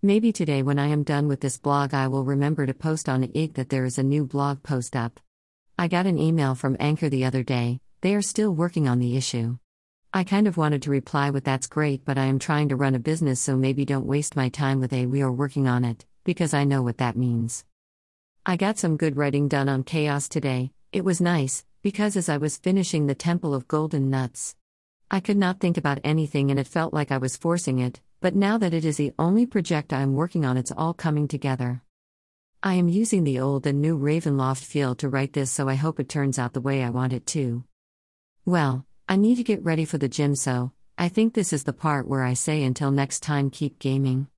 Maybe today, when I am done with this blog, I will remember to post on IG that there is a new blog post up. I got an email from Anchor the other day, they are still working on the issue. I kind of wanted to reply with that's great, but I am trying to run a business, so maybe don't waste my time with a we are working on it, because I know what that means. I got some good writing done on chaos today, it was nice, because as I was finishing the Temple of Golden Nuts, I could not think about anything and it felt like I was forcing it, but now that it is the only project I am working on, it's all coming together. I am using the old and new Ravenloft feel to write this, so I hope it turns out the way I want it to. Well, I need to get ready for the gym, so I think this is the part where I say until next time, keep gaming.